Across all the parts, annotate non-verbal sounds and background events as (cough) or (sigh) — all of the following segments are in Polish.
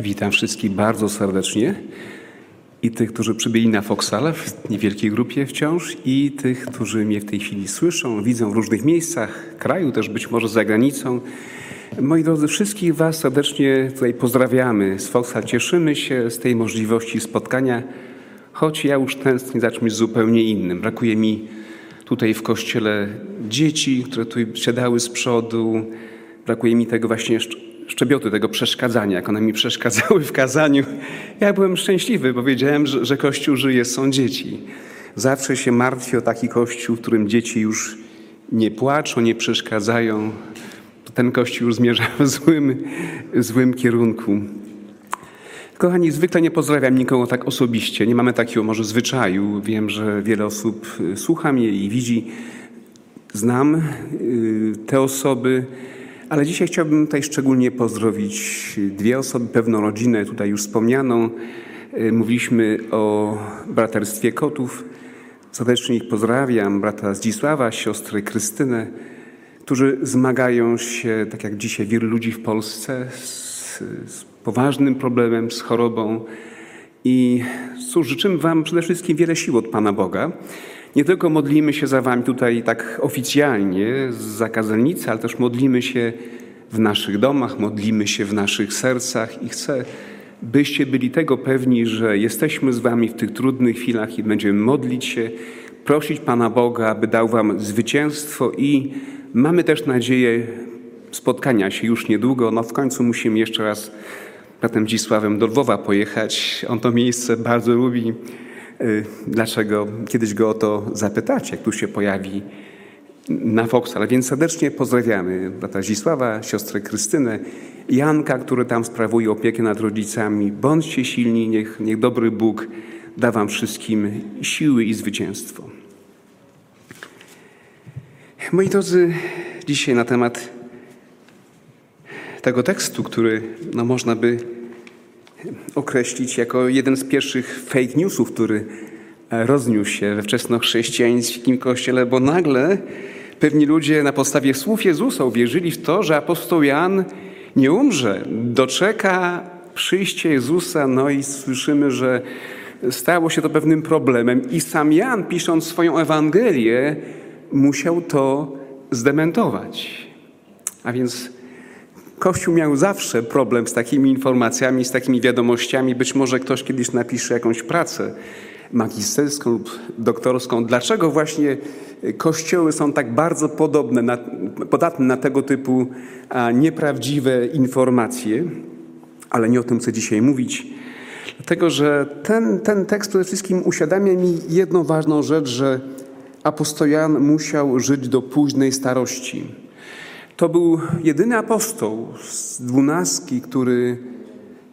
Witam wszystkich bardzo serdecznie. I tych, którzy przybyli na Foksale w niewielkiej grupie wciąż, i tych, którzy mnie w tej chwili słyszą, widzą w różnych miejscach kraju, też być może za granicą. Moi drodzy, wszystkich Was serdecznie tutaj pozdrawiamy. Z Foksal cieszymy się z tej możliwości spotkania, choć ja już tęsknię za czymś zupełnie innym. Brakuje mi tutaj w kościele dzieci, które tu siadały z przodu. Brakuje mi tego właśnie szczebioty, tego przeszkadzania, jak one mi przeszkadzały w kazaniu. Ja byłem szczęśliwy, bo wiedziałem, że, że Kościół żyje, są dzieci. Zawsze się martwię o taki Kościół, w którym dzieci już nie płaczą, nie przeszkadzają. Ten Kościół zmierza w złym, w złym kierunku. Kochani, zwykle nie pozdrawiam nikogo tak osobiście. Nie mamy takiego może zwyczaju. Wiem, że wiele osób y, słucha mnie i widzi. Znam y, te osoby. Ale dzisiaj chciałbym tutaj szczególnie pozdrowić dwie osoby, pewną rodzinę, tutaj już wspomnianą. Y, mówiliśmy o braterstwie kotów. Serdecznie ich pozdrawiam, brata Zdzisława, siostrę Krystynę, którzy zmagają się, tak jak dzisiaj wielu ludzi w Polsce, z, z poważnym problemem, z chorobą. I cóż, życzymy Wam przede wszystkim wiele sił od Pana Boga. Nie tylko modlimy się za Wami tutaj tak oficjalnie z zakazelnicy, ale też modlimy się w naszych domach, modlimy się w naszych sercach i chcę, byście byli tego pewni, że jesteśmy z Wami w tych trudnych chwilach i będziemy modlić się, prosić Pana Boga, aby dał Wam zwycięstwo i mamy też nadzieję spotkania się już niedługo. No w końcu musimy jeszcze raz bratem Dzisławem do Lwowa pojechać. On to miejsce bardzo lubi. Y, dlaczego kiedyś go o to zapytać, jak tu się pojawi na Ale Więc serdecznie pozdrawiamy brata Zisława, siostrę Krystynę, Janka, który tam sprawuje opiekę nad rodzicami. Bądźcie silni, niech, niech dobry Bóg da wam wszystkim siły i zwycięstwo. Moi drodzy, dzisiaj na temat tego tekstu, który no, można by określić jako jeden z pierwszych fake newsów, który e, rozniósł się we wczesnochrześcijańskim kościele, bo nagle pewni ludzie na podstawie słów Jezusa uwierzyli w to, że apostoł Jan nie umrze, doczeka przyjście Jezusa, no i słyszymy, że stało się to pewnym problemem i sam Jan, pisząc swoją Ewangelię, musiał to zdementować. A więc Kościół miał zawsze problem z takimi informacjami, z takimi wiadomościami. Być może ktoś kiedyś napisze jakąś pracę magisterską lub doktorską. Dlaczego właśnie kościoły są tak bardzo podobne, na, podatne na tego typu a, nieprawdziwe informacje? Ale nie o tym chcę dzisiaj mówić. Dlatego, że ten, ten tekst przede wszystkim uświadamia mi jedną ważną rzecz, że apostoł Jan musiał żyć do późnej starości. To był jedyny apostoł z dwunastki, który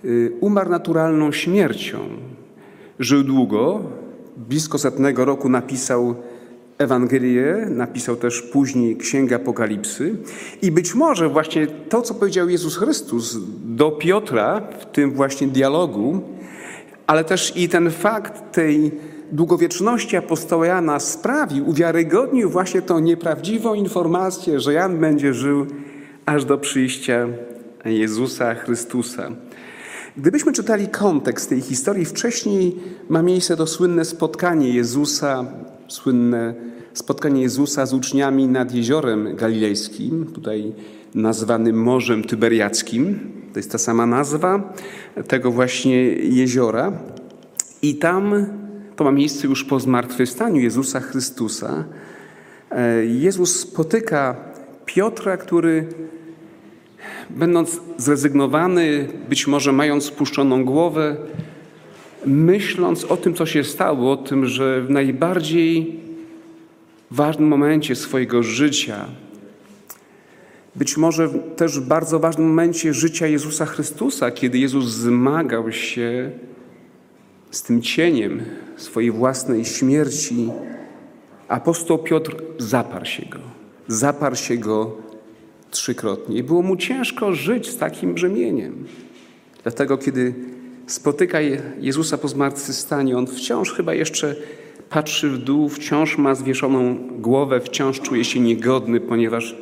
y, umarł naturalną śmiercią. Żył długo, blisko setnego roku napisał Ewangelię, napisał też później Księgę Apokalipsy. I być może właśnie to, co powiedział Jezus Chrystus do Piotra w tym właśnie dialogu, ale też i ten fakt tej długowieczności apostoła Jana sprawił, uwiarygodnił właśnie tą nieprawdziwą informację, że Jan będzie żył aż do przyjścia Jezusa Chrystusa. Gdybyśmy czytali kontekst tej historii, wcześniej ma miejsce to słynne spotkanie Jezusa, słynne spotkanie Jezusa z uczniami nad jeziorem galilejskim, tutaj nazwanym Morzem Tyberiackim. To jest ta sama nazwa tego właśnie jeziora. I tam to ma miejsce już po zmartwychwstaniu Jezusa Chrystusa. E, Jezus spotyka Piotra, który będąc zrezygnowany, być może mając spuszczoną głowę, myśląc o tym, co się stało, o tym, że w najbardziej ważnym momencie swojego życia, być może też w bardzo ważnym momencie życia Jezusa Chrystusa, kiedy Jezus zmagał się z tym cieniem swojej własnej śmierci, apostoł Piotr zaparł się go. Zaparł się go trzykrotnie. I było mu ciężko żyć z takim brzemieniem. Dlatego, kiedy spotyka Jezusa po zmartwychwstaniu, on wciąż chyba jeszcze patrzy w dół, wciąż ma zwieszoną głowę, wciąż czuje się niegodny, ponieważ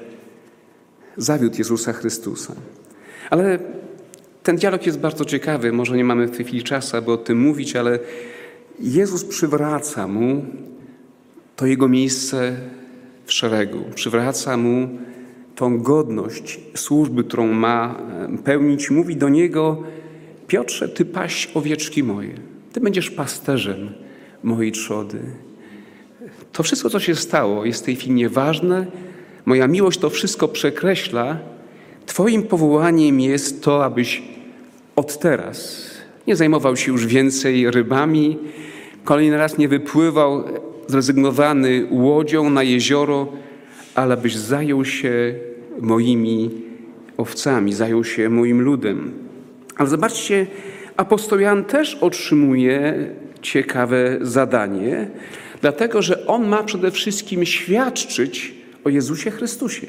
zawiódł Jezusa Chrystusa. Ale ten dialog jest bardzo ciekawy. Może nie mamy w tej chwili czasu, aby o tym mówić, ale Jezus przywraca mu to jego miejsce w szeregu. Przywraca mu tą godność służby, którą ma pełnić. Mówi do niego: Piotrze, ty paść owieczki moje. Ty będziesz pasterzem mojej trzody. To wszystko, co się stało, jest w tej chwili nieważne. Moja miłość to wszystko przekreśla. Twoim powołaniem jest to, abyś od teraz nie zajmował się już więcej rybami, kolejny raz nie wypływał zrezygnowany łodzią na jezioro, ale abyś zajął się moimi owcami, zajął się moim ludem. Ale zobaczcie, apostoł Jan też otrzymuje ciekawe zadanie, dlatego że on ma przede wszystkim świadczyć o Jezusie Chrystusie.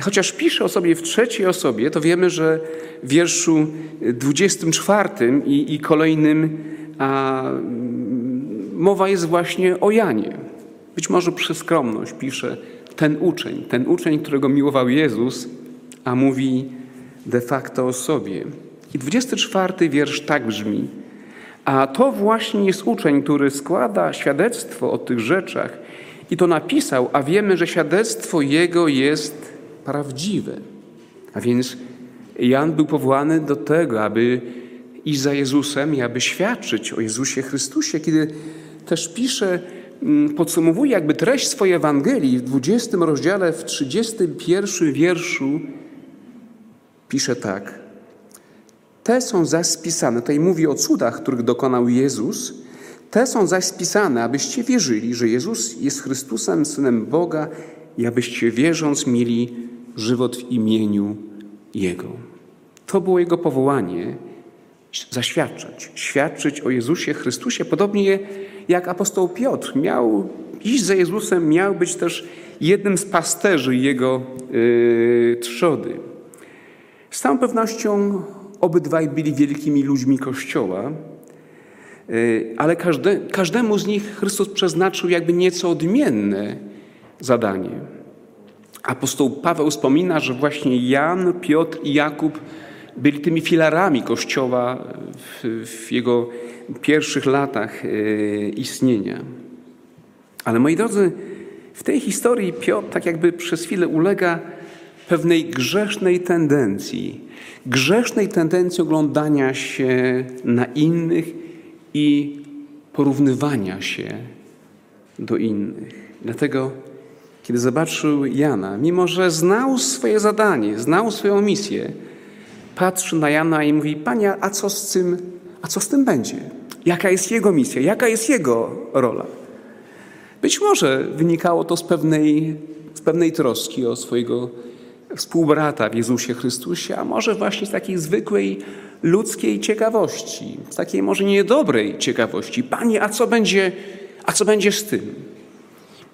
Chociaż pisze o sobie w trzeciej osobie, to wiemy, że w wierszu 24 i, i kolejnym a, mowa jest właśnie o Janie. Być może przez skromność pisze ten uczeń, ten uczeń, którego miłował Jezus, a mówi de facto o sobie. I 24 wiersz tak brzmi. A to właśnie jest uczeń, który składa świadectwo o tych rzeczach i to napisał, a wiemy, że świadectwo jego jest prawdziwe. A więc Jan był powołany do tego, aby iść za Jezusem i aby świadczyć o Jezusie Chrystusie, kiedy też pisze, mm, podsumowuje jakby treść swojej Ewangelii w 20 rozdziale, w 31 wierszu, pisze tak. Te są zaś spisane, tutaj mówi o cudach, których dokonał Jezus, te są zaś spisane, abyście wierzyli, że Jezus jest Chrystusem, Synem Boga i abyście wierząc mieli żywot w imieniu Jego. To było Jego powołanie, zaświadczać, świadczyć o Jezusie Chrystusie, podobnie jak apostoł Piotr miał iść za Jezusem, miał być też jednym z pasterzy Jego yy, trzody. Z całą pewnością obydwaj byli wielkimi ludźmi Kościoła, yy, ale każde, każdemu z nich Chrystus przeznaczył jakby nieco odmienne zadanie. Apostoł Paweł wspomina, że właśnie Jan, Piotr i Jakub byli tymi filarami Kościoła w, w jego pierwszych latach e, istnienia. Ale moi drodzy, w tej historii Piotr tak jakby przez chwilę ulega pewnej grzesznej tendencji, grzesznej tendencji oglądania się na innych i porównywania się do innych. Dlatego, kiedy zobaczył Jana, mimo że znał swoje zadanie, znał swoją misję, patrzy na Jana i mówi: Panie, a co z tym, a co z tym będzie? Jaka jest jego misja? Jaka jest jego rola? Być może wynikało to z pewnej, z pewnej troski o swojego współbrata w Jezusie Chrystusie, a może właśnie z takiej zwykłej ludzkiej ciekawości, z takiej może niedobrej ciekawości. Panie, a co będzie, a co będzie z tym?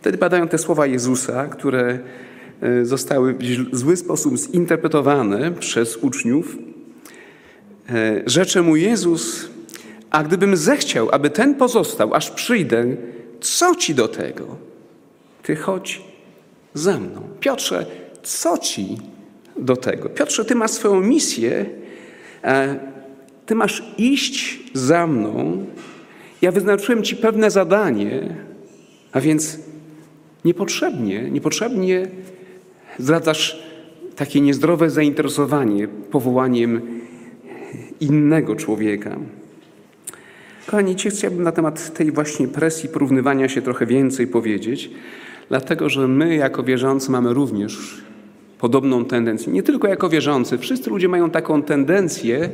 Wtedy padają te słowa Jezusa, które E, zostały w zły sposób zinterpretowane przez uczniów. E, rzecze mu Jezus, a gdybym zechciał, aby ten pozostał, aż przyjdę, co ci do tego? Ty chodź za mną. Piotrze, co ci do tego? Piotrze, ty masz swoją misję, e, ty masz iść za mną. Ja wyznaczyłem ci pewne zadanie, a więc niepotrzebnie, niepotrzebnie zdradzasz takie niezdrowe zainteresowanie powołaniem innego człowieka. Kochani, Ci chciałbym na temat tej właśnie presji porównywania się trochę więcej powiedzieć, dlatego że my jako wierzący mamy również podobną tendencję. Nie tylko jako wierzący, wszyscy ludzie mają taką tendencję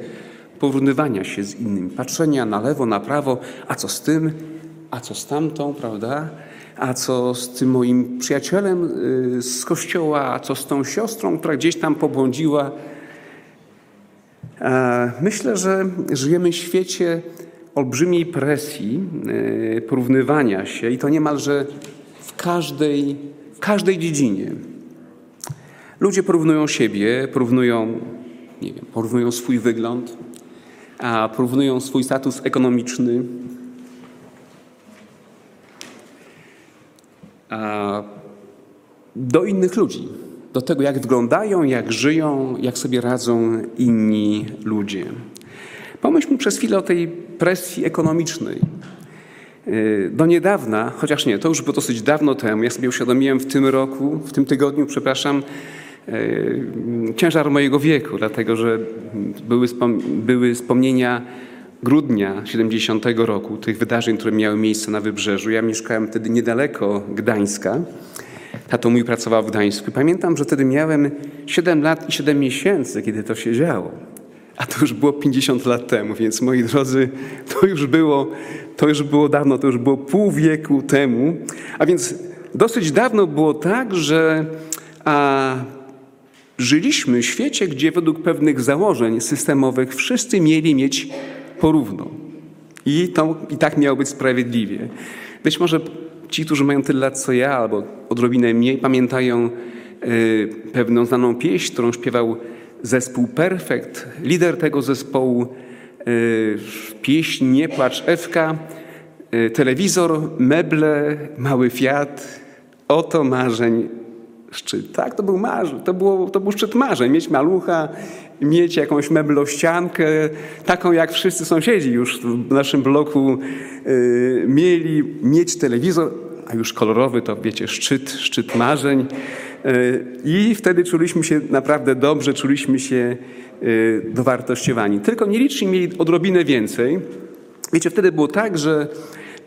porównywania się z innymi, patrzenia na lewo, na prawo, a co z tym, a co z tamtą, prawda? A co z tym moim przyjacielem y, z kościoła, a co z tą siostrą, która gdzieś tam pobłądziła. Myślę, że żyjemy w świecie olbrzymiej presji y, porównywania się i to niemalże w każdej, w każdej dziedzinie. Ludzie porównują siebie, porównują, nie wiem, porównują swój wygląd, a porównują swój status ekonomiczny, do innych ludzi. do tego, jak wyglądają, jak żyją, jak sobie radzą inni ludzie. Pomyślmy przez chwilę o tej presji ekonomicznej. Do niedawna, chociaż nie, to już było dosyć dawno temu, ja sobie uświadomiłem w tym roku, w tym tygodniu, przepraszam, ciężar mojego wieku, dlatego że były, były wspomnienia grudnia 70 roku, tych wydarzeń, które miały miejsce na Wybrzeżu. Ja mieszkałem wtedy niedaleko Gdańska. Tato mój pracował w Gdańsku. Pamiętam, że wtedy miałem 7 lat i 7 miesięcy, kiedy to się działo. A to już było 50 lat temu, więc moi drodzy, to już było, to już było dawno, to już było pół wieku temu. A więc dosyć dawno było tak, że a, żyliśmy w świecie, gdzie według pewnych założeń systemowych wszyscy mieli mieć porówno. I, to, I tak miało być sprawiedliwie. Być może ci, którzy mają tyle lat co ja, albo odrobinę mniej, pamiętają y, pewną znaną pieśń, którą śpiewał zespół Perfekt. Lider tego zespołu, y, pieśń Nie płacz Ewka, y, telewizor, meble, mały Fiat. Oto marzeń szczyt. Tak, to był marzeń, to, było, to był szczyt marzeń. Mieć malucha, mieć jakąś meblościankę, taką jak wszyscy sąsiedzi już w naszym bloku y, mieli, mieć telewizor, a już kolorowy to wiecie, szczyt, szczyt marzeń. Y, I wtedy czuliśmy się naprawdę dobrze, czuliśmy się y, dowartościowani. Tylko nieliczni mieli odrobinę więcej. Wiecie, wtedy było tak, że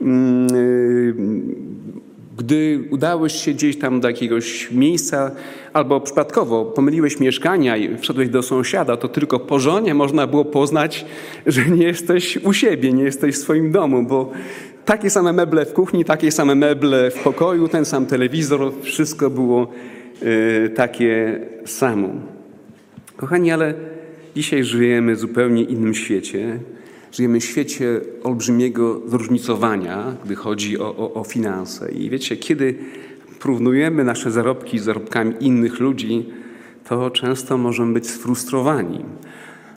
mm, gdy udałeś się gdzieś tam do jakiegoś miejsca, albo przypadkowo pomyliłeś mieszkania i wszedłeś do sąsiada, to tylko po żonie można było poznać, że nie jesteś u siebie, nie jesteś w swoim domu, bo takie same meble w kuchni, takie same meble w pokoju, ten sam telewizor, wszystko było y, takie samo. Kochani, ale dzisiaj żyjemy w zupełnie innym świecie. Żyjemy w świecie olbrzymiego zróżnicowania, gdy chodzi o, o, o finanse. I wiecie, kiedy porównujemy nasze zarobki z zarobkami innych ludzi, to często możemy być sfrustrowani.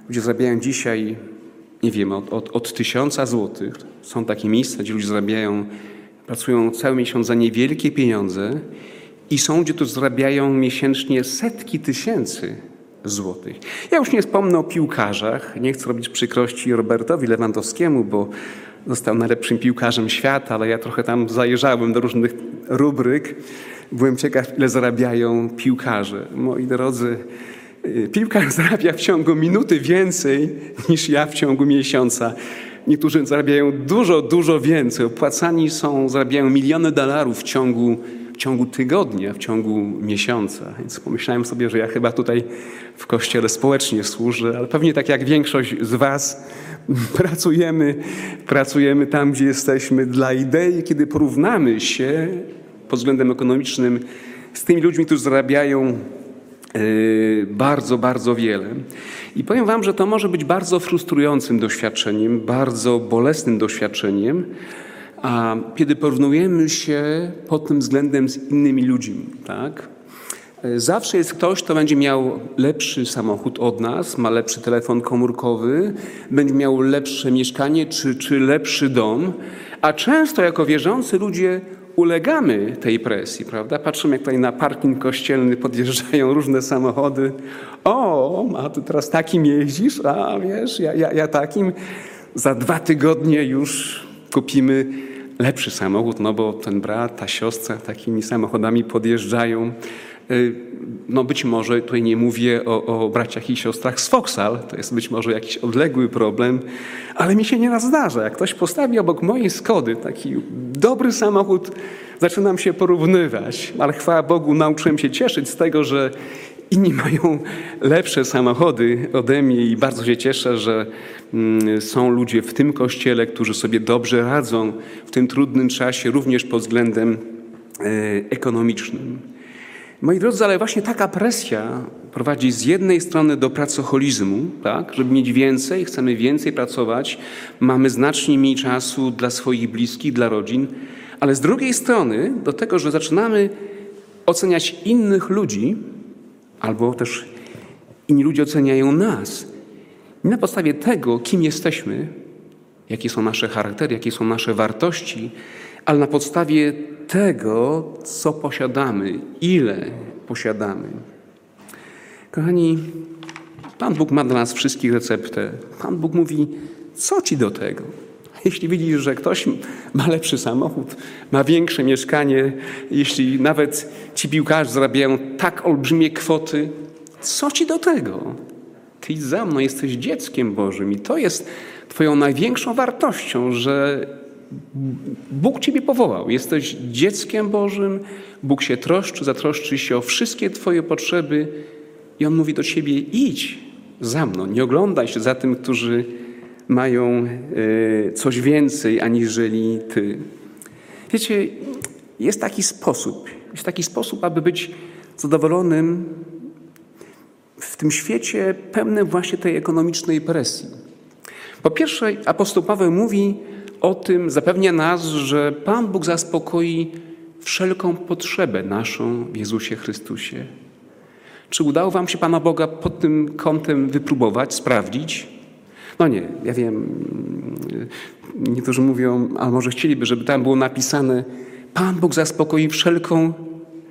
Ludzie zarabiają dzisiaj, nie wiem, od, od, od tysiąca złotych. Są takie miejsca, gdzie ludzie zarabiają, pracują cały miesiąc za niewielkie pieniądze i są, gdzie to zarabiają miesięcznie setki tysięcy złotych. Ja już nie wspomnę o piłkarzach. Nie chcę robić przykrości Robertowi Lewandowskiemu, bo został najlepszym piłkarzem świata, ale ja trochę tam zajrzałem do różnych rubryk. Byłem ciekaw, ile zarabiają piłkarze. Moi drodzy, y, piłkarz (laughs) zarabia w ciągu minuty więcej niż ja w ciągu miesiąca. Niektórzy zarabiają dużo, dużo więcej. Opłacani są, zarabiają miliony dolarów w ciągu w ciągu tygodnia, w ciągu miesiąca. Więc pomyślałem sobie, że ja chyba tutaj w kościele społecznie służę, ale pewnie tak jak większość z Was (laughs) pracujemy, pracujemy tam, gdzie jesteśmy dla idei, kiedy porównamy się pod względem ekonomicznym z tymi ludźmi, którzy zarabiają e, bardzo, bardzo wiele. I powiem Wam, że to może być bardzo frustrującym doświadczeniem, bardzo bolesnym doświadczeniem, a kiedy porównujemy się pod tym względem z innymi ludźmi, tak? Zawsze jest ktoś, kto będzie miał lepszy samochód od nas, ma lepszy telefon komórkowy, będzie miał lepsze mieszkanie czy, czy lepszy dom, a często jako wierzący ludzie ulegamy tej presji, prawda? Patrzymy, jak tutaj na parking kościelny podjeżdżają różne samochody. O, a ty teraz takim jeździsz? A wiesz, ja, ja, ja takim. Za dwa tygodnie już kupimy lepszy samochód, no bo ten brat, ta siostra takimi samochodami podjeżdżają. Y, no być może tutaj nie mówię o, o braciach i siostrach z Foxal, to jest być może jakiś odległy problem, ale mi się nieraz zdarza, jak ktoś postawi obok mojej Skody taki dobry samochód, zaczynam się porównywać, ale chwała Bogu nauczyłem się cieszyć z tego, że inni mają lepsze samochody ode mnie i bardzo się cieszę, że mm, są ludzie w tym kościele, którzy sobie dobrze radzą w tym trudnym czasie, również pod względem e, ekonomicznym. Moi drodzy, ale właśnie taka presja prowadzi z jednej strony do pracoholizmu, tak? Żeby mieć więcej, chcemy więcej pracować, mamy znacznie mniej czasu dla swoich bliskich, dla rodzin, ale z drugiej strony do tego, że zaczynamy oceniać innych ludzi albo też inni ludzie oceniają nas. I na podstawie tego, kim jesteśmy, jakie są nasze charaktery, jakie są nasze wartości, ale na podstawie tego, co posiadamy, ile posiadamy. Kochani, Pan Bóg ma dla nas wszystkich receptę. Pan Bóg mówi, co ci do tego? (laughs) Jeśli widzisz, że ktoś ma lepszy samochód, ma większe mieszkanie, jeśli nawet ci piłkarze zarabiają tak olbrzymie kwoty, co ci do tego? Ty za mną, jesteś dzieckiem Bożym i to jest Twoją największą wartością, że Bóg Ciebie powołał. Jesteś dzieckiem Bożym, Bóg się troszczy, zatroszczy się o wszystkie Twoje potrzeby i On mówi do Ciebie: idź za mną, nie oglądaj się za tym, którzy mają e, coś więcej aniżeli Ty. Wiecie, jest taki sposób, jest taki sposób, aby być zadowolonym w tym świecie pełnym właśnie tej ekonomicznej presji. Po pierwsze, apostoł Paweł mówi o tym, zapewnia nas, że Pan Bóg zaspokoi wszelką potrzebę naszą w Jezusie Chrystusie. Czy udało Wam się Pana Boga pod tym kątem wypróbować, sprawdzić? No nie, ja wiem, niektórzy mówią, a może chcieliby, żeby tam było napisane Pan Bóg zaspokoi wszelką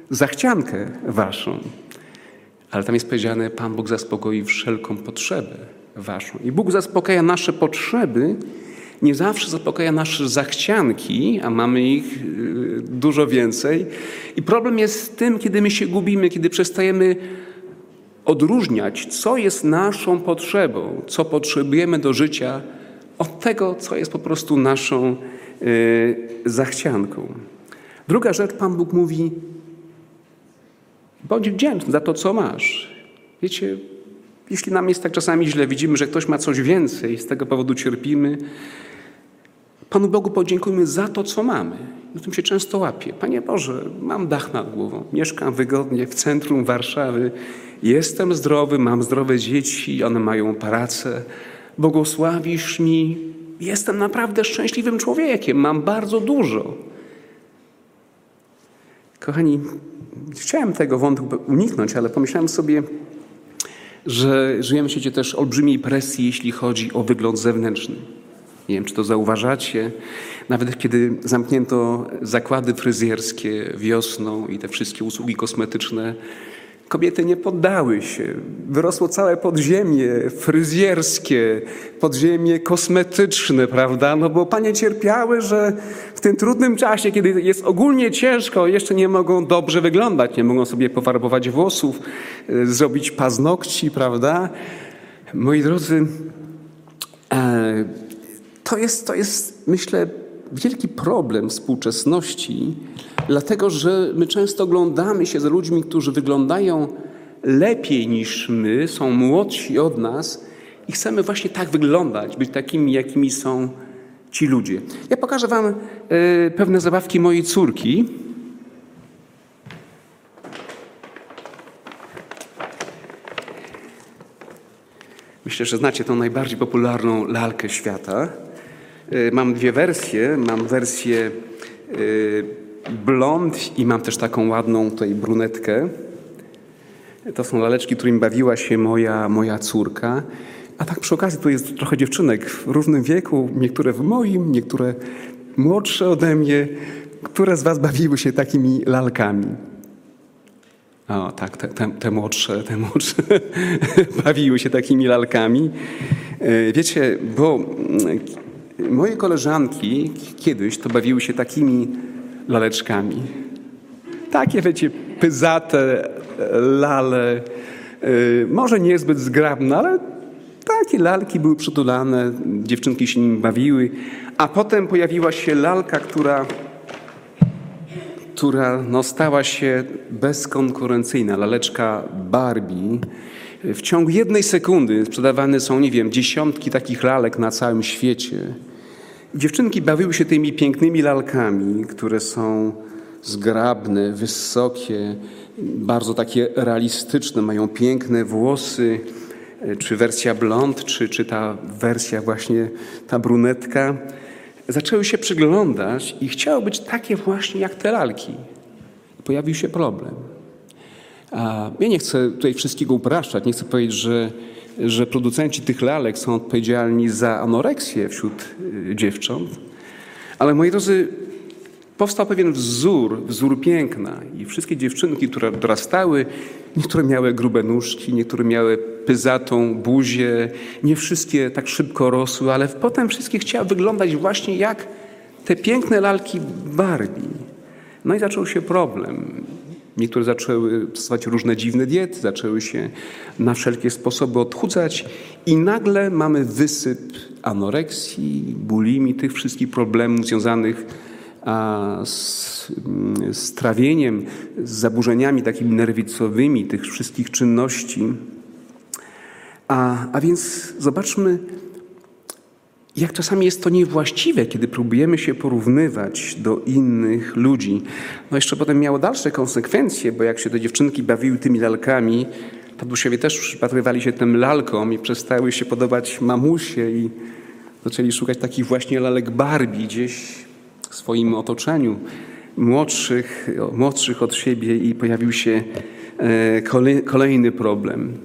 zachciankę Waszą. Ale tam jest powiedziane, Pan Bóg zaspokoi wszelką potrzebę Waszą. I Bóg zaspokaja nasze potrzeby, nie zawsze zaspokaja nasze zachcianki, a mamy ich y, dużo więcej. I problem jest z tym, kiedy my się gubimy, kiedy przestajemy odróżniać, co jest naszą potrzebą, co potrzebujemy do życia, od tego, co jest po prostu naszą y, zachcianką. Druga rzecz, Pan Bóg mówi: bądź wdzięczny za to, co masz. Wiecie, jeśli nam jest tak czasami źle, widzimy, że ktoś ma coś więcej, z tego powodu cierpimy, Panu Bogu podziękujmy za to, co mamy. Na tym się często łapie. Panie Boże, mam dach nad głową, mieszkam wygodnie w centrum Warszawy, jestem zdrowy, mam zdrowe dzieci, one mają pracę, błogosławisz mi, jestem naprawdę szczęśliwym człowiekiem, mam bardzo dużo. Kochani, chciałem tego wątku uniknąć, ale pomyślałem sobie, że żyjemy w świecie też olbrzymiej presji, jeśli chodzi o wygląd zewnętrzny. Nie wiem, czy to zauważacie. Nawet kiedy zamknięto zakłady fryzjerskie wiosną i te wszystkie usługi kosmetyczne, kobiety nie poddały się. Wyrosło całe podziemie fryzjerskie, podziemie kosmetyczne, prawda? No bo panie cierpiały, że w tym trudnym czasie, kiedy jest ogólnie ciężko, jeszcze nie mogą dobrze wyglądać, nie mogą sobie pofarbować włosów, e, zrobić paznokci, prawda? Moi drodzy, e, to jest, to jest, myślę, wielki problem współczesności, dlatego że my często oglądamy się za ludźmi, którzy wyglądają lepiej niż my, są młodsi od nas i chcemy właśnie tak wyglądać, być takimi, jakimi są ci ludzie. Ja pokażę Wam y, pewne zabawki mojej córki. Myślę, że znacie tą najbardziej popularną lalkę świata. Y, mam dwie wersje. Mam wersję y, blond i mam też taką ładną tutaj brunetkę. To są laleczki, którymi bawiła się moja, moja córka. A tak przy okazji tu jest trochę dziewczynek w różnym wieku, niektóre w moim, niektóre młodsze ode mnie. Które z was bawiły się takimi lalkami? O, tak, te, te, te młodsze, te młodsze (laughs) bawiły się takimi lalkami. Y, wiecie, bo Moje koleżanki kiedyś to bawiły się takimi laleczkami. Takie, wiecie, pyzate lale, y, może niezbyt zgrabne, ale takie lalki były przytulane, dziewczynki się nimi bawiły. A potem pojawiła się lalka, która, która no, stała się bezkonkurencyjna, laleczka Barbie. W ciągu jednej sekundy sprzedawane są, nie wiem, dziesiątki takich lalek na całym świecie. Dziewczynki bawiły się tymi pięknymi lalkami, które są zgrabne, wysokie, bardzo takie realistyczne, mają piękne włosy, czy wersja blond, czy, czy ta wersja właśnie, ta brunetka. Zaczęły się przyglądać i chciały być takie właśnie jak te lalki. Pojawił się problem. A ja nie chcę tutaj wszystkiego upraszczać, nie chcę powiedzieć, że że producenci tych lalek są odpowiedzialni za anoreksję wśród y, dziewcząt. Ale moi drodzy, powstał pewien wzór, wzór piękna i wszystkie dziewczynki, które dorastały, niektóre miały grube nóżki, niektóre miały pyzatą buzię, nie wszystkie tak szybko rosły, ale potem wszystkie chciały wyglądać właśnie jak te piękne lalki Barbie. No i zaczął się problem. Niektóre zaczęły stosować różne dziwne diety, zaczęły się na wszelkie sposoby odchudzać i nagle mamy wysyp anoreksji, bulimi, tych wszystkich problemów związanych z, z trawieniem, z zaburzeniami takimi nerwicowymi tych wszystkich czynności. A, a więc zobaczmy, jak czasami jest to niewłaściwe, kiedy próbujemy się porównywać do innych ludzi. No jeszcze potem miało dalsze konsekwencje, bo jak się te dziewczynki bawiły tymi lalkami, tatusiowie też przypatrywali się tym lalkom i przestały się podobać mamusie i zaczęli szukać takich właśnie lalek Barbie gdzieś w swoim otoczeniu, młodszych, młodszych od siebie i pojawił się e, kolejny problem.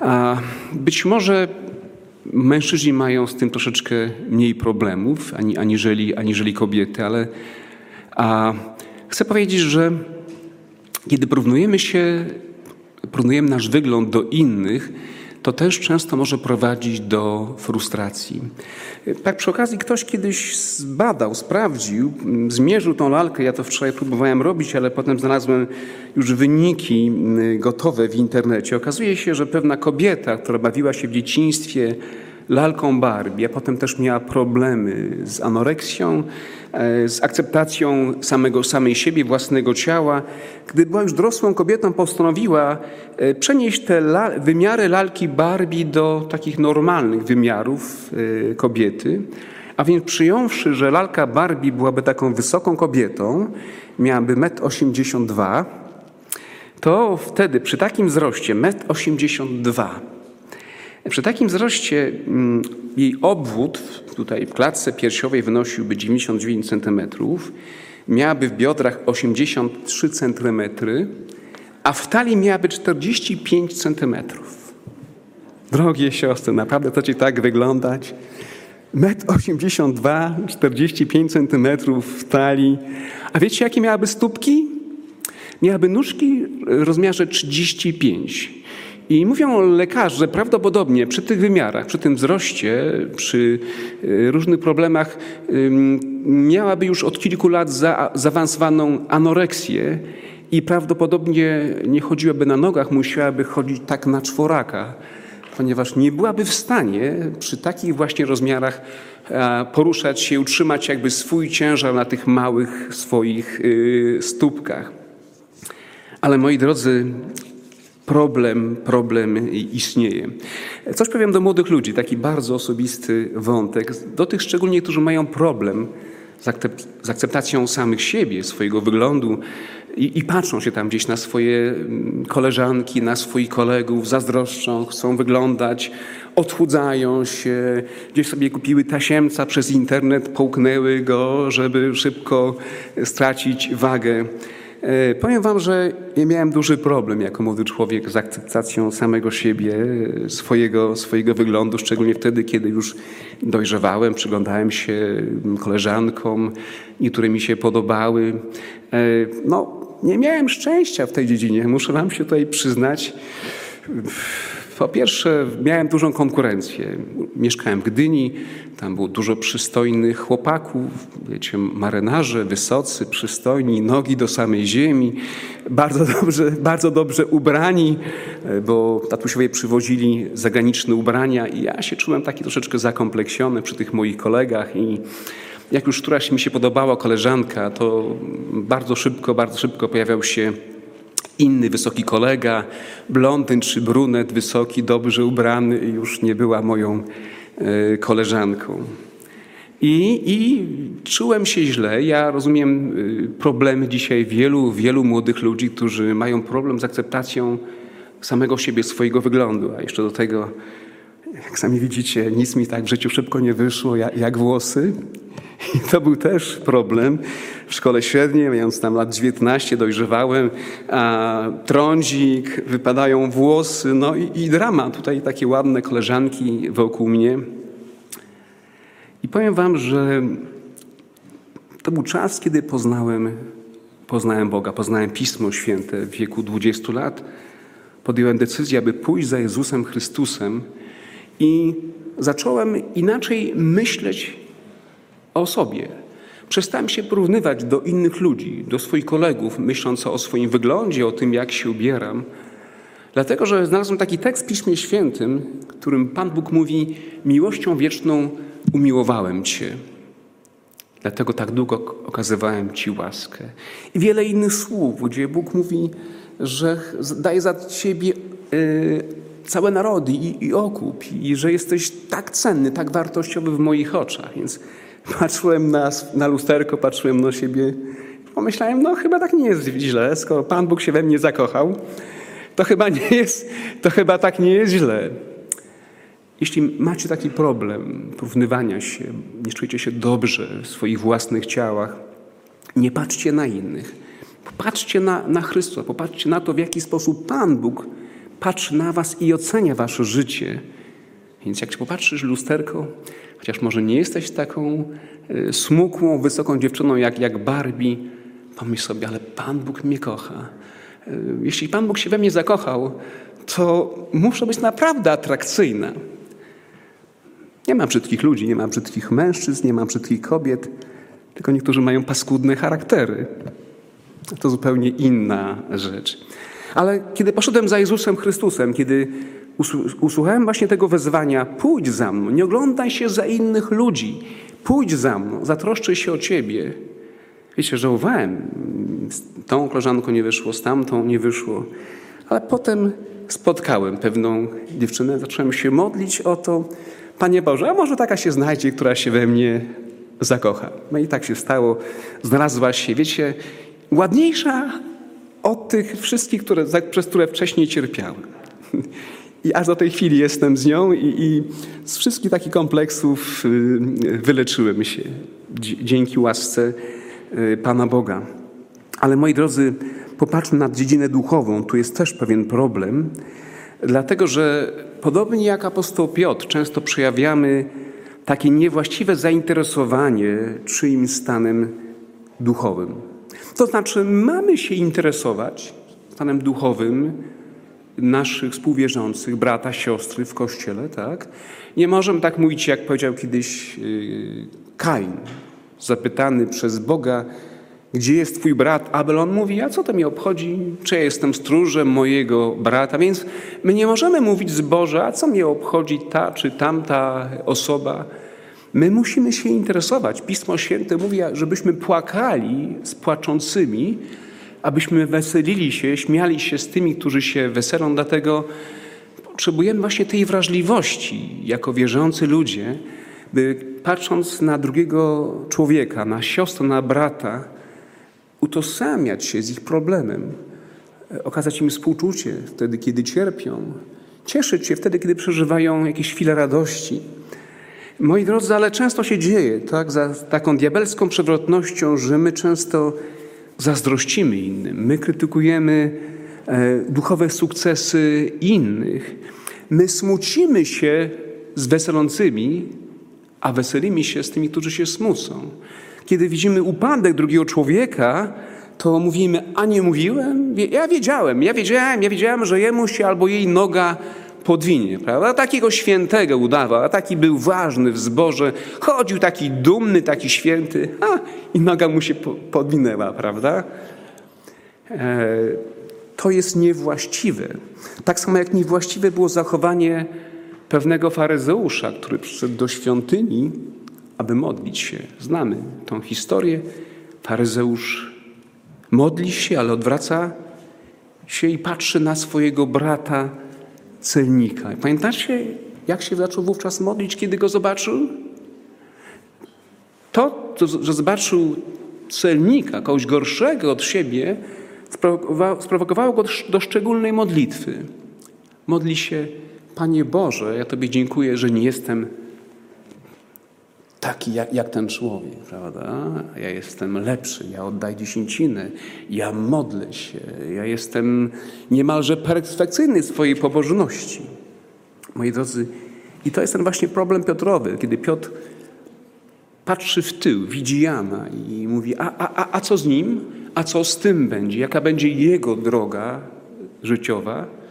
A być może Mężczyźni mają z tym troszeczkę mniej problemów aniżeli, aniżeli kobiety, ale a chcę powiedzieć, że kiedy porównujemy się, porównujemy nasz wygląd do innych, to też często może prowadzić do frustracji. Tak przy okazji ktoś kiedyś zbadał, sprawdził, zmierzył tą lalkę. Ja to wczoraj próbowałem robić, ale potem znalazłem już wyniki mm, gotowe w internecie. Okazuje się, że pewna kobieta, która bawiła się w dzieciństwie lalką Barbie, a potem też miała problemy z anoreksją, e, z akceptacją samego, samej siebie, własnego ciała. Gdy była już dorosłą kobietą, postanowiła e, przenieść te la, wymiary lalki Barbie do takich normalnych wymiarów e, kobiety. A więc przyjąwszy, że lalka Barbie byłaby taką wysoką kobietą, miałaby 1,82 m, to wtedy przy takim wzroście 1,82 m przy takim wzroście mm, jej obwód tutaj w klatce piersiowej wynosiłby 99 cm, miałaby w biodrach 83 cm, a w talii miałaby 45 cm. Drogie siostry, naprawdę to ci tak wyglądać? 1,82 m, 45 cm w talii. A wiecie, jakie miałaby stópki? Miałaby nóżki w rozmiarze 35 i mówią lekarze, że prawdopodobnie przy tych wymiarach, przy tym wzroście, przy y, różnych problemach miałaby już od kilku lat za, zaawansowaną anoreksję i prawdopodobnie nie chodziłaby na nogach, musiałaby chodzić tak na czworaka, ponieważ nie byłaby w stanie przy takich właśnie rozmiarach poruszać się, utrzymać jakby swój ciężar na tych małych swoich y, stópkach. Ale moi drodzy, problem, problem istnieje. Coś powiem do młodych ludzi, taki bardzo osobisty wątek, do tych szczególnie, którzy mają problem z, akcept, z akceptacją samych siebie, swojego wyglądu i, i, patrzą się tam gdzieś na swoje mm, koleżanki, na swoich kolegów, zazdroszczą, chcą wyglądać, odchudzają się, gdzieś sobie kupiły tasiemca przez internet, połknęły go, żeby szybko stracić wagę. E, powiem Wam, że ja miałem duży problem jako młody człowiek z akceptacją samego siebie, swojego, swojego wyglądu, szczególnie wtedy, kiedy już dojrzewałem, przyglądałem się koleżankom, niektóre mi się podobały. E, no, nie miałem szczęścia w tej dziedzinie, muszę Wam się tutaj przyznać. Po pierwsze, miałem dużą konkurencję. Mieszkałem w Gdyni, tam było dużo przystojnych chłopaków, wiecie, marynarze, wysocy, przystojni, nogi do samej ziemi, bardzo dobrze, bardzo dobrze ubrani, bo tatusiowie przywozili zagraniczne ubrania i ja się czułem taki troszeczkę zakompleksiony przy tych moich kolegach i jak już któraś mi się podobała koleżanka, to bardzo szybko, bardzo szybko pojawiał się inny wysoki kolega, blondyn czy brunet, wysoki, dobrze ubrany, już nie była moją e, koleżanką. I, I, czułem się źle. Ja rozumiem e, problemy dzisiaj wielu, wielu młodych ludzi, którzy mają problem z akceptacją samego siebie, swojego wyglądu, a jeszcze do tego, jak sami widzicie, nic mi tak w życiu szybko nie wyszło jak, jak włosy. (laughs) I to był też problem. W szkole średniej, mając tam lat 19, dojrzewałem, a trądzik, wypadają włosy, no i, i drama. Tutaj takie ładne koleżanki wokół mnie. I powiem wam, że to był czas, kiedy poznałem, poznałem Boga, poznałem Pismo Święte w wieku 20 lat. Podjąłem decyzję, aby pójść za Jezusem Chrystusem i zacząłem inaczej myśleć o sobie. Przestałem się porównywać do innych ludzi, do swoich kolegów, myśląc o swoim wyglądzie, o tym, jak się ubieram. Dlatego, że znalazłem taki tekst w Piśmie Świętym, którym Pan Bóg mówi: Miłością wieczną umiłowałem Cię. Dlatego tak długo okazywałem Ci łaskę. I wiele innych słów, gdzie Bóg mówi, że daje za Ciebie y, całe narody i okup, i że jesteś tak cenny, tak wartościowy w moich oczach. Więc patrzyłem na, na lusterko, patrzyłem na siebie, pomyślałem, no chyba tak nie jest źle, skoro Pan Bóg się we mnie zakochał, to chyba nie jest, to chyba tak nie jest źle. Jeśli macie taki problem porównywania się, nie czujecie się dobrze w swoich własnych ciałach, nie patrzcie na innych. Popatrzcie na, na Chrystusa, popatrzcie na to, w jaki sposób Pan Bóg patrzy na was i ocenia wasze życie. Więc jak popatrzysz w lusterko, chociaż może nie jesteś taką e, smukłą, wysoką dziewczyną jak, jak Barbie, pomyśl sobie, ale Pan Bóg mnie kocha. E, jeśli Pan Bóg się we mnie zakochał, to muszę być naprawdę atrakcyjna. Nie ma brzydkich ludzi, nie ma brzydkich mężczyzn, nie ma brzydkich kobiet, tylko niektórzy mają paskudne charaktery. To zupełnie inna rzecz. Ale kiedy poszedłem za Jezusem Chrystusem, kiedy usłuchałem właśnie tego wezwania, pójdź za mną, nie oglądaj się za innych ludzi, pójdź za mną, zatroszczę się o ciebie. Wiecie, żałowałem, z tą koleżanką nie wyszło, z tamtą nie wyszło, ale potem spotkałem pewną dziewczynę, zacząłem się modlić o to, Panie Boże, a może taka się znajdzie, która się we mnie zakocha. No i tak się stało. Znalazła się, wiecie, ładniejsza od tych wszystkich, które, przez które wcześniej cierpiałem. (laughs) I aż do tej chwili jestem z nią i, i z wszystkich takich kompleksów y, wyleczyłem się dzięki łasce y, Pana Boga. Ale moi drodzy, popatrzmy na dziedzinę duchową. Tu jest też pewien problem, dlatego że podobnie jak apostoł Piotr, często przejawiamy takie niewłaściwe zainteresowanie czyimś stanem duchowym. To znaczy, mamy się interesować stanem duchowym naszych współwierzących, brata, siostry w kościele, tak? Nie możemy tak mówić, jak powiedział kiedyś yy, Kain, zapytany przez Boga, gdzie jest twój brat Abel? On mówi, a co to mi obchodzi, czy ja jestem stróżem mojego brata? Więc my nie możemy mówić z Boża, a co mnie obchodzi ta czy tamta osoba? My musimy się interesować. Pismo Święte mówi, żebyśmy płakali z płaczącymi, abyśmy weselili się, śmiali się z tymi, którzy się weselą. Dlatego potrzebujemy właśnie tej wrażliwości jako wierzący ludzie, by patrząc na drugiego człowieka, na siostrę, na brata, utożsamiać się z ich problemem, okazać im współczucie wtedy, kiedy cierpią, cieszyć się wtedy, kiedy przeżywają jakieś chwile radości. Moi drodzy, ale często się dzieje, tak, za taką diabelską przewrotnością, że my często zazdrościmy innym, my krytykujemy e, duchowe sukcesy innych, my smucimy się z weselącymi, a weselimy się z tymi, którzy się smucą. Kiedy widzimy upadek drugiego człowieka, to mówimy, a nie mówiłem? Ja wiedziałem, ja wiedziałem, ja wiedziałem, że jemu się albo jej noga podwinie, prawda? Takiego świętego udawał, a taki był ważny w zborze, chodził taki dumny, taki święty, a i noga mu się podwinęła, prawda? E, to jest niewłaściwe. Tak samo jak niewłaściwe było zachowanie pewnego faryzeusza, który przyszedł do świątyni, aby modlić się. Znamy tą historię. Faryzeusz modli się, ale odwraca się i patrzy na swojego brata celnika. Pamiętacie, jak się zaczął wówczas modlić, kiedy go zobaczył? To, że zobaczył celnika, kogoś gorszego od siebie, sprowokowało go do szczególnej modlitwy. Modli się, Panie Boże, ja Tobie dziękuję, że nie jestem taki jak, jak, ten człowiek, prawda? Ja jestem lepszy, ja oddaję dziesięciny, ja modlę się, ja jestem niemalże perfekcyjny w swojej patrzy w tył, widzi Jana i mówi: a, a, a co z nim? A co z tym będzie? Jaka będzie jego droga życiowa?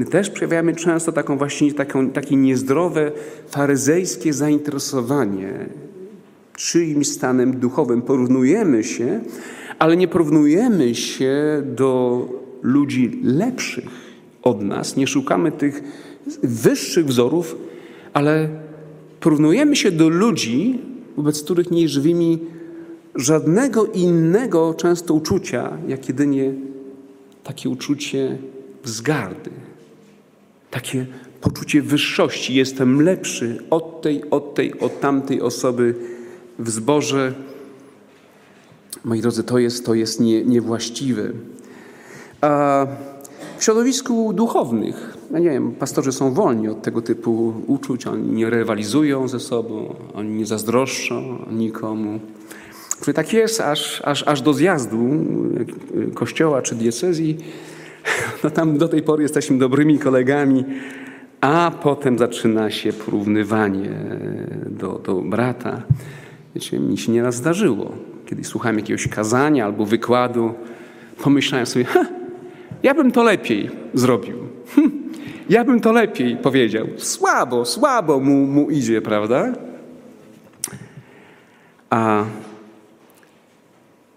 My też przejawiamy często taką właśnie taką, takie niezdrowe, faryzejskie zainteresowanie czyimś stanem duchowym. Porównujemy się, ale nie porównujemy się do ludzi lepszych od nas, nie szukamy tych wyższych wzorów, ale porównujemy się do ludzi, wobec których nie żywimy żadnego innego często uczucia, jak jedynie takie uczucie wzgardy, takie poczucie wyższości. Jestem lepszy od tej, od tej, od tamtej osoby w zborze. Moi drodzy, to jest, to jest nie, niewłaściwe. A w środowisku duchownych, no nie wiem, pastorzy są wolni od tego typu uczuć, oni nie rywalizują ze sobą, oni nie zazdroszczą nikomu. Czyli tak jest aż, aż, aż do zjazdu kościoła czy diecezji. No tam do tej pory jesteśmy dobrymi kolegami, a potem zaczyna się porównywanie do, do brata. Wiecie, mi się nieraz zdarzyło, kiedy słuchałem jakiegoś kazania albo wykładu, pomyślałem sobie, ha, ja bym to lepiej zrobił. Hm, ja bym to lepiej powiedział. Słabo, słabo mu, mu idzie, prawda? A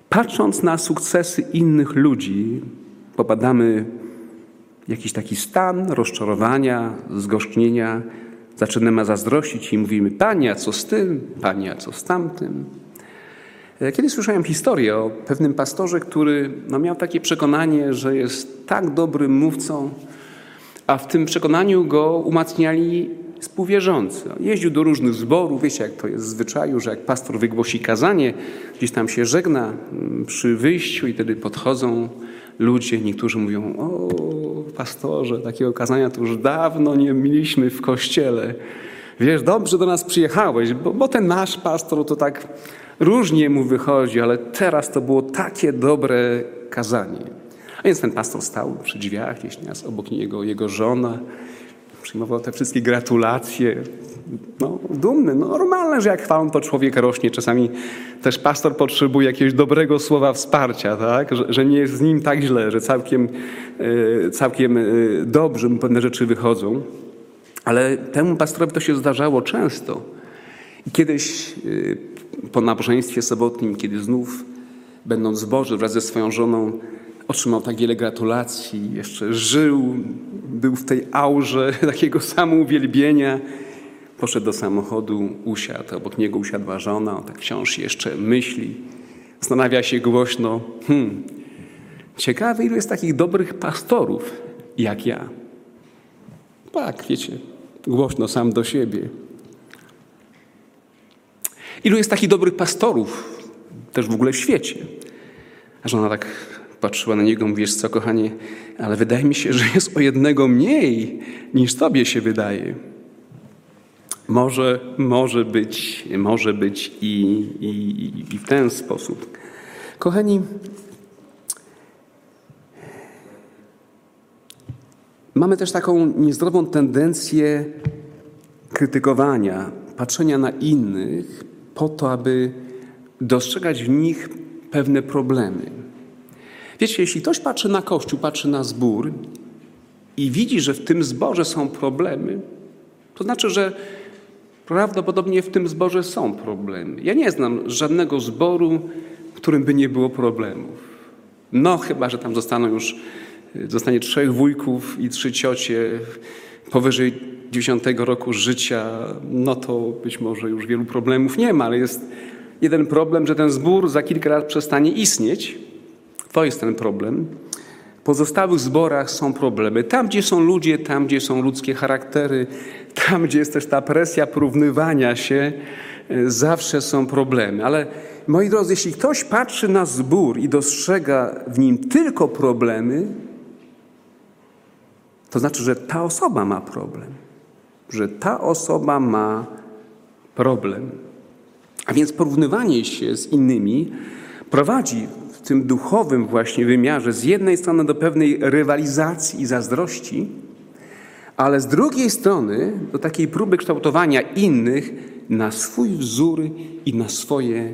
patrząc na sukcesy innych ludzi, popadamy w jakiś taki stan rozczarowania, zgorzknienia, zaczynamy zazdrościć i mówimy: Panie, a co z tym? Panie, a co z tamtym? E, Kiedyś słyszałem historię o pewnym pastorze, który no, miał takie przekonanie, że jest tak dobrym mówcą, a w tym przekonaniu go umacniali współwierzący. Jeździł do różnych zborów, wiecie jak to jest w zwyczaju, że jak pastor wygłosi kazanie, gdzieś tam się żegna mm, przy wyjściu i wtedy podchodzą ludzie, niektórzy mówią, o pastorze, takiego kazania to już dawno nie mieliśmy w kościele. Wiesz, dobrze do nas przyjechałeś, bo, bo ten nasz pastor to tak różnie mu wychodzi, ale teraz to było takie dobre kazanie. A więc ten pastor stał przy drzwiach, gdzieś nieraz obok niego jego żona, przyjmował te wszystkie gratulacje. No, dumny, no, normalne, że jak chwalą to człowiek rośnie. Czasami też pastor potrzebuje jakiegoś dobrego słowa wsparcia, tak? że, że nie jest z nim tak źle, że całkiem, e, całkiem e, dobrze mu pewne rzeczy wychodzą. Ale temu pastorowi to się zdarzało często. Kiedyś e, po nabożeństwie sobotnim, kiedy znów będąc w Boży wraz ze swoją żoną otrzymał tak wiele gratulacji, jeszcze żył, był w tej aurze (laughs) takiego samouwielbienia. Poszedł do samochodu, usiadł, obok niego usiadła żona, on tak wciąż jeszcze myśli. Zastanawia się głośno, hmm, ciekawe ilu jest takich dobrych pastorów jak ja. Tak, wiecie, głośno sam do siebie. Ilu jest takich dobrych pastorów też w ogóle w świecie. A żona tak patrzyła na niego, mówisz co kochanie, ale wydaje mi się, że jest o jednego mniej niż tobie się wydaje. Może, może być, może być i, i, i w ten sposób. Kochani, mamy też taką niezdrową tendencję krytykowania, patrzenia na innych po to, aby dostrzegać w nich pewne problemy. Wiecie, jeśli ktoś patrzy na Kościół, patrzy na zbór i widzi, że w tym zborze są problemy, to znaczy, że prawdopodobnie w tym zborze są problemy. Ja nie znam żadnego zboru, w którym by nie było problemów. No, chyba, że tam zostaną już, zostanie trzech wujków i trzy ciocie powyżej 90 roku życia, no to być może już wielu problemów nie ma, ale jest jeden problem, że ten zbór za kilka lat przestanie istnieć to jest ten problem. Pozostałych zborach są problemy. Tam, gdzie są ludzie, tam, gdzie są ludzkie charaktery, tam, gdzie jest też ta presja porównywania się, e, zawsze są problemy. Ale moi drodzy, jeśli ktoś patrzy na zbór i dostrzega w nim tylko problemy, to znaczy, że ta osoba ma problem. Że ta osoba ma problem. A więc porównywanie się z innymi prowadzi tym duchowym właśnie wymiarze z jednej strony do pewnej rywalizacji i zazdrości, ale z drugiej strony do takiej próby kształtowania innych na swój wzór i na swoje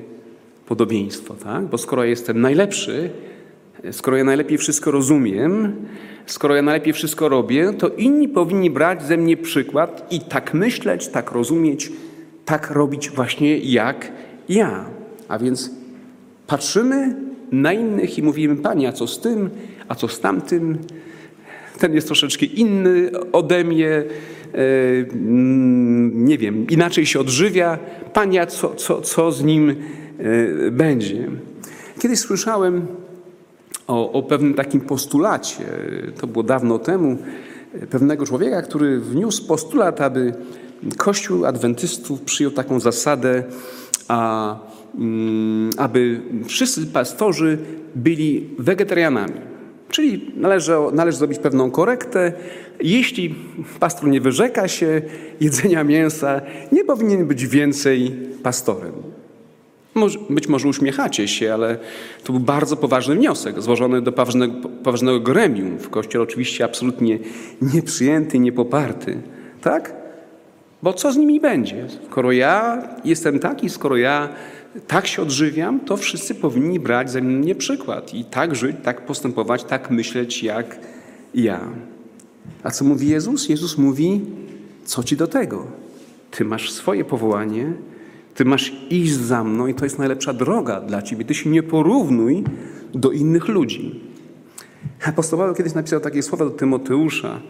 podobieństwo. Tak? Bo skoro jestem najlepszy, skoro ja najlepiej wszystko rozumiem, skoro ja najlepiej wszystko robię, to inni powinni brać ze mnie przykład i tak myśleć, tak rozumieć, tak robić właśnie jak ja. A więc patrzymy na innych i mówimy, Panie, a co z tym, a co z tamtym? Ten jest troszeczkę inny ode mnie, e, mm, nie wiem, inaczej się odżywia. Panie, co, co, co z nim e, będzie? Kiedyś słyszałem o, o pewnym takim postulacie, to było dawno temu, pewnego człowieka, który wniósł postulat, aby Kościół Adwentystów przyjął taką zasadę, a, aby wszyscy pastorzy byli wegetarianami. Czyli należy, należy zrobić pewną korektę. Jeśli pastor nie wyrzeka się jedzenia mięsa, nie powinien być więcej pastorem. Być może uśmiechacie się, ale to był bardzo poważny wniosek, złożony do poważnego, poważnego gremium w Kościele, oczywiście absolutnie nieprzyjęty, niepoparty. Tak? Bo co z nimi będzie? Skoro ja jestem taki, skoro ja tak się odżywiam, to wszyscy powinni brać ze mnie przykład i tak żyć, tak postępować, tak myśleć jak ja. A co mówi Jezus? Jezus mówi: Co ci do tego? Ty masz swoje powołanie, ty masz iść za mną i to jest najlepsza droga dla ciebie. Ty się nie porównuj do innych ludzi. Apostoł kiedyś napisał takie słowa do Tymoteusza.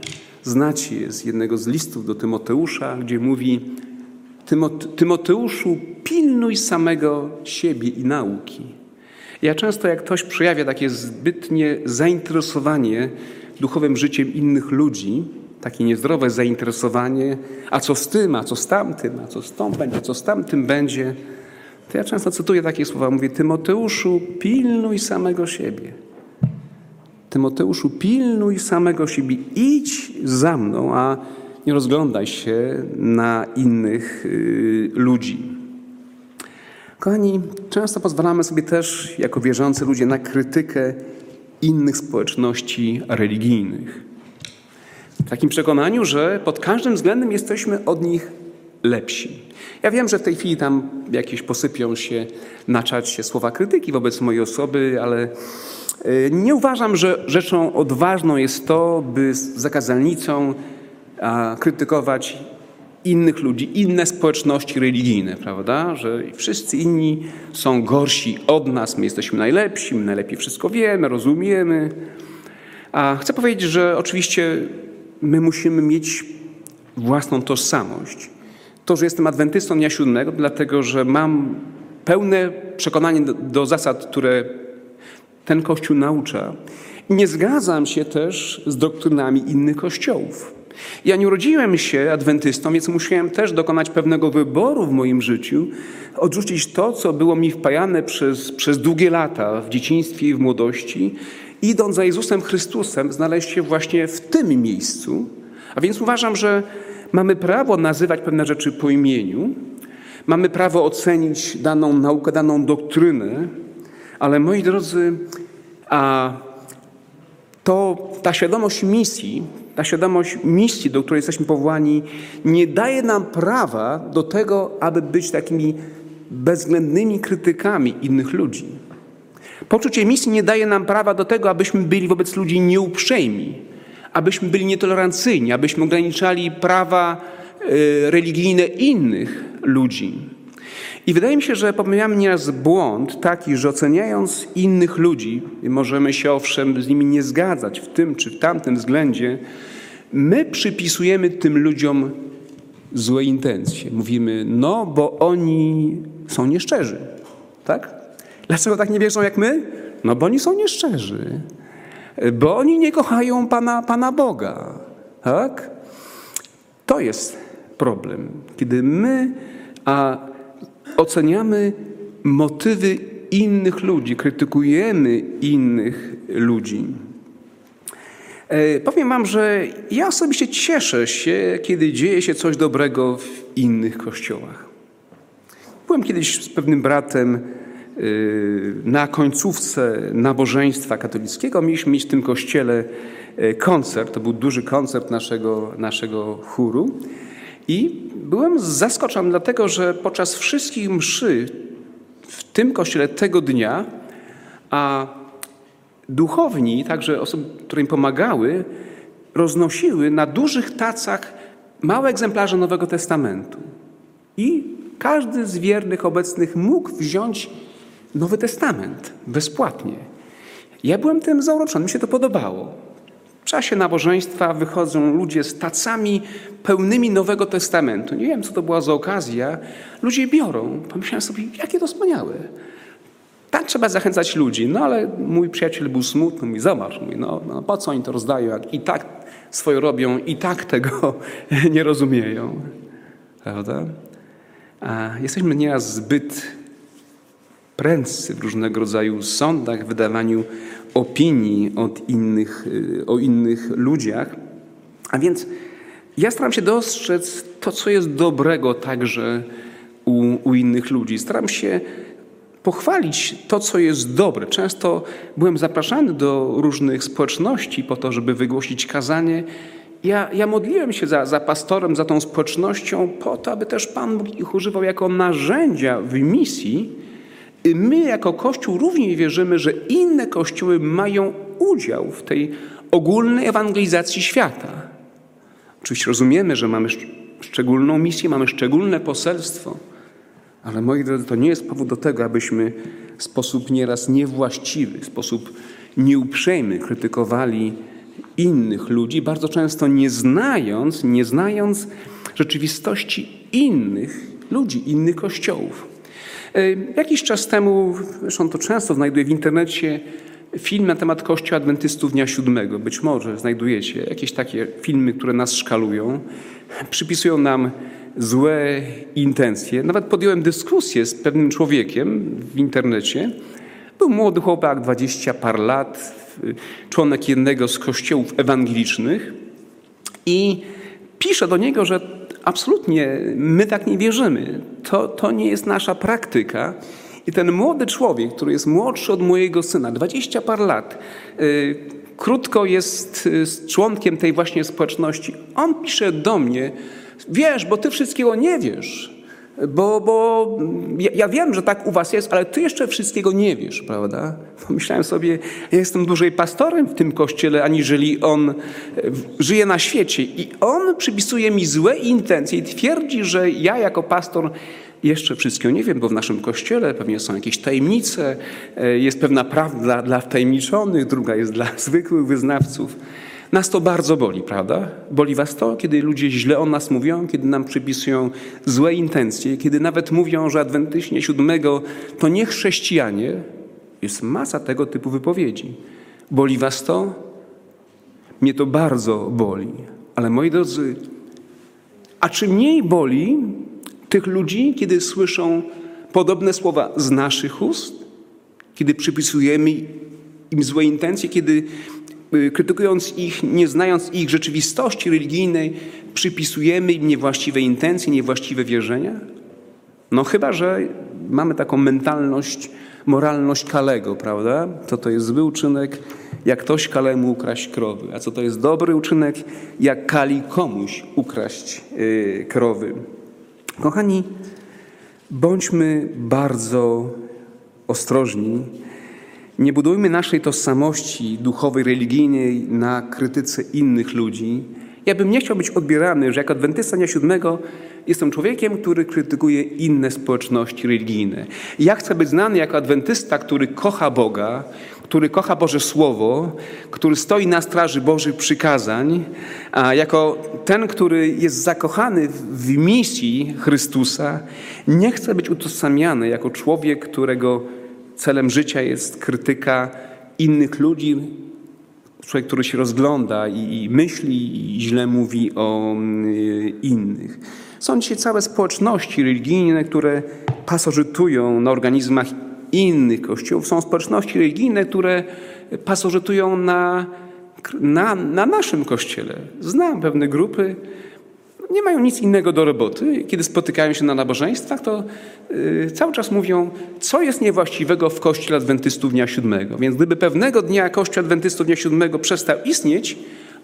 Znacie je z jednego z listów do Tymoteusza, gdzie mówi Tymoteuszu, pilnuj samego siebie i nauki. Ja często, jak ktoś przejawia takie zbytnie zainteresowanie duchowym życiem innych ludzi, takie niezdrowe zainteresowanie, a co z tym, a co z tamtym, a co z tą będzie, co z tamtym będzie, to ja często cytuję takie słowa. Mówię, Tymoteuszu, pilnuj samego siebie. Tymoteuszu, pilnuj samego siebie. Idź za mną, a nie rozglądaj się na innych y, ludzi. Kochani, często pozwalamy sobie też, jako wierzący ludzie, na krytykę innych społeczności religijnych. W takim przekonaniu, że pod każdym względem jesteśmy od nich lepsi. Ja wiem, że w tej chwili tam jakieś posypią się na czacie słowa krytyki wobec mojej osoby, ale y, nie uważam, że rzeczą odważną jest to, by zakazalnicą krytykować innych ludzi, inne społeczności religijne, prawda? Że wszyscy inni są gorsi od nas, my jesteśmy najlepsi, my najlepiej wszystko wiemy, rozumiemy. A chcę powiedzieć, że oczywiście my musimy mieć własną tożsamość. To, że jestem adwentystą dnia siódmego, dlatego że mam pełne przekonanie do, do zasad, które ten Kościół naucza. Nie zgadzam się też z doktrynami innych kościołów. Ja nie urodziłem się adwentystą, więc musiałem też dokonać pewnego wyboru w moim życiu, odrzucić to, co było mi wpajane przez, przez długie lata w dzieciństwie i w młodości, idąc za Jezusem Chrystusem, znaleźć się właśnie w tym miejscu. A więc uważam, że mamy prawo nazywać pewne rzeczy po imieniu, mamy prawo ocenić daną naukę, daną doktrynę, ale moi drodzy, a to ta świadomość misji, ta świadomość misji, do której jesteśmy powołani, nie daje nam prawa do tego, aby być takimi bezwzględnymi krytykami innych ludzi. Poczucie misji nie daje nam prawa do tego, abyśmy byli wobec ludzi nieuprzejmi, abyśmy byli nietolerancyjni, abyśmy ograniczali prawa y, religijne innych ludzi. I wydaje mi się, że popełniamy nieraz błąd taki, że oceniając innych ludzi, możemy się owszem z nimi nie zgadzać w tym czy w tamtym względzie, my przypisujemy tym ludziom złe intencje. Mówimy, no bo oni są nieszczerzy. Tak? Dlaczego tak nie wierzą jak my? No bo oni są nieszczerzy. Bo oni nie kochają Pana, Pana Boga. Tak? To jest problem. Kiedy my a oceniamy motywy innych ludzi, krytykujemy innych ludzi. E, powiem Wam, że ja osobiście cieszę się, kiedy dzieje się coś dobrego w innych kościołach. Byłem kiedyś z pewnym bratem e, na końcówce nabożeństwa katolickiego. Mieliśmy mieć w tym kościele e, koncert. To był duży koncert naszego, naszego chóru. I byłem zaskoczony, dlatego że podczas wszystkich mszy w tym kościele tego dnia, a duchowni, także osoby, które im pomagały, roznosiły na dużych tacach małe egzemplarze Nowego Testamentu. I każdy z wiernych obecnych mógł wziąć Nowy Testament bezpłatnie. Ja byłem tym zauroczony, mi się to podobało. Czasie nabożeństwa wychodzą ludzie z tacami pełnymi Nowego Testamentu. Nie wiem, co to była za okazja. Ludzie biorą. Pomyślałem sobie, jakie to wspaniałe. Tak trzeba zachęcać ludzi. No ale mój przyjaciel był smutny. Mówi, zobacz, mówi, no, no po co oni to rozdają, jak i tak swoje robią, i tak tego (laughs) nie rozumieją. Prawda? A jesteśmy nieraz zbyt prędcy w różnego rodzaju sądach, wydawaniu opinii od innych, o innych ludziach. A więc ja staram się dostrzec to, co jest dobrego także u, u innych ludzi. Staram się pochwalić to, co jest dobre. Często byłem zapraszany do różnych społeczności po to, żeby wygłosić kazanie. Ja, ja modliłem się za, za pastorem, za tą społecznością, po to, aby też Pan Bóg ich używał jako narzędzia w misji. My, jako Kościół, również wierzymy, że inne kościoły mają udział w tej ogólnej ewangelizacji świata. Oczywiście rozumiemy, że mamy szczególną misję, mamy szczególne poselstwo. Ale moi drodzy, to nie jest powód do tego, abyśmy w sposób nieraz niewłaściwy, w sposób nieuprzejmy krytykowali innych ludzi, bardzo często nie znając, nie znając rzeczywistości innych ludzi, innych kościołów. E, jakiś czas temu, zresztą to często znajduję w internecie, film na temat Kościoła Adwentystów Dnia Siódmego. Być może znajdujecie jakieś takie filmy, które nas szkalują, przypisują nam złe intencje. Nawet podjąłem dyskusję z pewnym człowiekiem w internecie. Był młody chłopak, dwadzieścia par lat, członek jednego z kościołów ewangelicznych i pisze do niego, że absolutnie my tak nie wierzymy. To, to nie jest nasza praktyka. I ten młody człowiek, który jest młodszy od mojego syna, dwadzieścia par lat, yy, krótko jest y, członkiem tej właśnie społeczności, on pisze do mnie, Wiesz, bo ty wszystkiego nie wiesz. Bo, bo ja, ja, wiem, że tak u was jest, ale ty jeszcze wszystkiego nie wiesz, prawda? Pomyślałem sobie, ja jestem dłużej pastorem w tym kościele, aniżeli on e, żyje na świecie. I on przypisuje mi złe intencje i twierdzi, że ja jako pastor jeszcze wszystkiego nie wiem, bo w naszym kościele pewnie są jakieś tajemnice, e, jest pewna prawda dla wtajemniczonych, druga jest dla zwykłych wyznawców. Nas to bardzo boli, prawda? Boli was to, kiedy ludzie źle o nas mówią, kiedy nam przypisują złe intencje, kiedy nawet mówią, że adwentyśnie siódmego to nie chrześcijanie. Jest masa tego typu wypowiedzi. Boli was to? Mnie to bardzo boli. Ale moi drodzy, a czy mniej boli tych ludzi, kiedy słyszą podobne słowa z naszych ust? Kiedy przypisujemy im złe intencje, kiedy krytykując ich, nie znając ich rzeczywistości religijnej, przypisujemy im niewłaściwe intencje, niewłaściwe wierzenia? No chyba, że mamy taką mentalność, moralność Kalego, prawda? To to jest zły uczynek, jak ktoś Kalemu ukraść krowy. A co to jest dobry uczynek, jak Kali komuś ukraść yy, krowy. Kochani, bądźmy bardzo ostrożni nie budujmy naszej tożsamości duchowej, religijnej na krytyce innych ludzi. Ja bym nie chciał być odbierany, że jako adwentysta dnia siódmego jestem człowiekiem, który krytykuje inne społeczności religijne. Ja chcę być znany jako adwentysta, który kocha Boga, który kocha Boże Słowo, który stoi na straży Bożych przykazań, a jako ten, który jest zakochany w misji Chrystusa, nie chcę być utożsamiany jako człowiek, którego celem życia jest krytyka innych ludzi, człowiek, który się rozgląda i, i myśli i źle mówi o y, innych. Są dzisiaj całe społeczności religijne, które pasożytują na organizmach innych kościołów. Są społeczności religijne, które pasożytują na, na, na naszym kościele. Znam pewne grupy, nie mają nic innego do roboty. Kiedy spotykają się na nabożeństwach, to yy, cały czas mówią, co jest niewłaściwego w Kościele Adwentystów Dnia Siódmego. Więc gdyby pewnego dnia Kościół Adwentystów Dnia Siódmego przestał istnieć,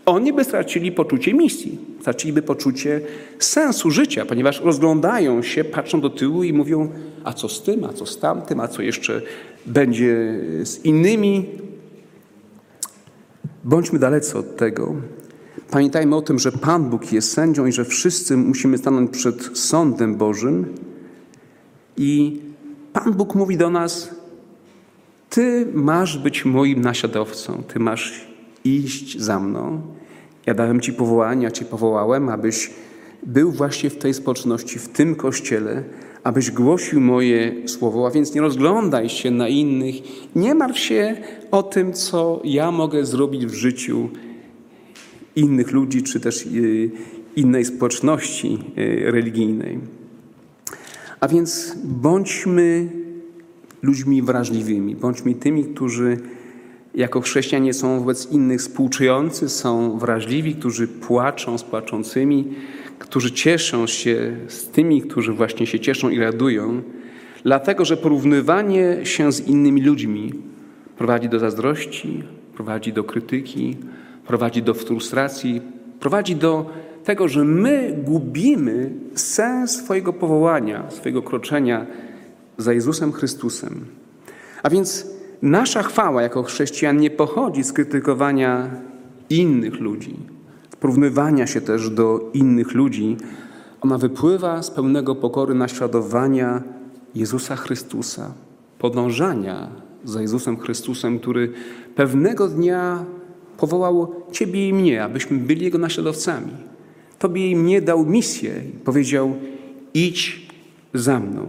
oni by stracili poczucie misji, straciliby poczucie sensu życia, ponieważ rozglądają się, patrzą do tyłu i mówią, a co z tym, a co z tamtym, a co jeszcze będzie z innymi. Bądźmy dalecy od tego. Pamiętajmy o tym, że Pan Bóg jest sędzią i że wszyscy musimy stanąć przed sądem Bożym. I Pan Bóg mówi do nas: Ty masz być moim naśladowcą, ty masz iść za mną. Ja dałem Ci powołanie, ja Cię powołałem, abyś był właśnie w tej społeczności, w tym kościele, abyś głosił moje słowo, a więc nie rozglądaj się na innych, nie martw się o tym, co ja mogę zrobić w życiu innych ludzi, czy też y, innej społeczności y, religijnej. A więc bądźmy ludźmi wrażliwymi, bądźmy tymi, którzy jako chrześcijanie są wobec innych współczujący, są wrażliwi, którzy płaczą z płaczącymi, którzy cieszą się z tymi, którzy właśnie się cieszą i radują, dlatego że porównywanie się z innymi ludźmi prowadzi do zazdrości, prowadzi do krytyki, prowadzi do frustracji, prowadzi do tego, że my gubimy sens swojego powołania, swojego kroczenia za Jezusem Chrystusem. A więc nasza chwała jako chrześcijan nie pochodzi z krytykowania innych ludzi, porównywania się też do innych ludzi. Ona wypływa z pełnego pokory naśladowania Jezusa Chrystusa, podążania za Jezusem Chrystusem, który pewnego dnia powołał Ciebie i mnie, abyśmy byli Jego naśladowcami. Tobie i mnie dał misję i powiedział: idź za mną.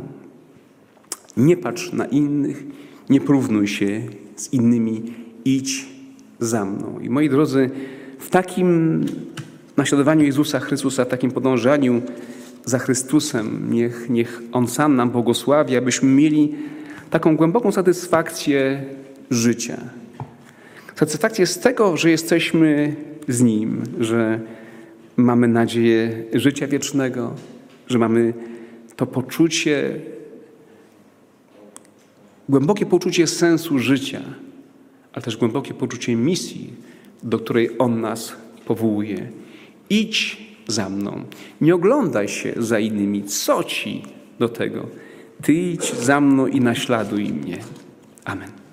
Nie patrz na innych, nie porównuj się z innymi, idź za mną. I moi drodzy, w takim naśladowaniu Jezusa Chrystusa, w takim podążaniu za Chrystusem, niech, niech On sam nam błogosławi, abyśmy mieli taką głęboką satysfakcję życia. Satysfakcję z tego, że jesteśmy z Nim, że mamy nadzieję życia wiecznego, że mamy to poczucie głębokie poczucie sensu życia, ale też głębokie poczucie misji, do której On nas powołuje. Idź za mną. Nie oglądaj się za innymi. Co ci do tego? Ty idź za mną i naśladuj mnie. Amen.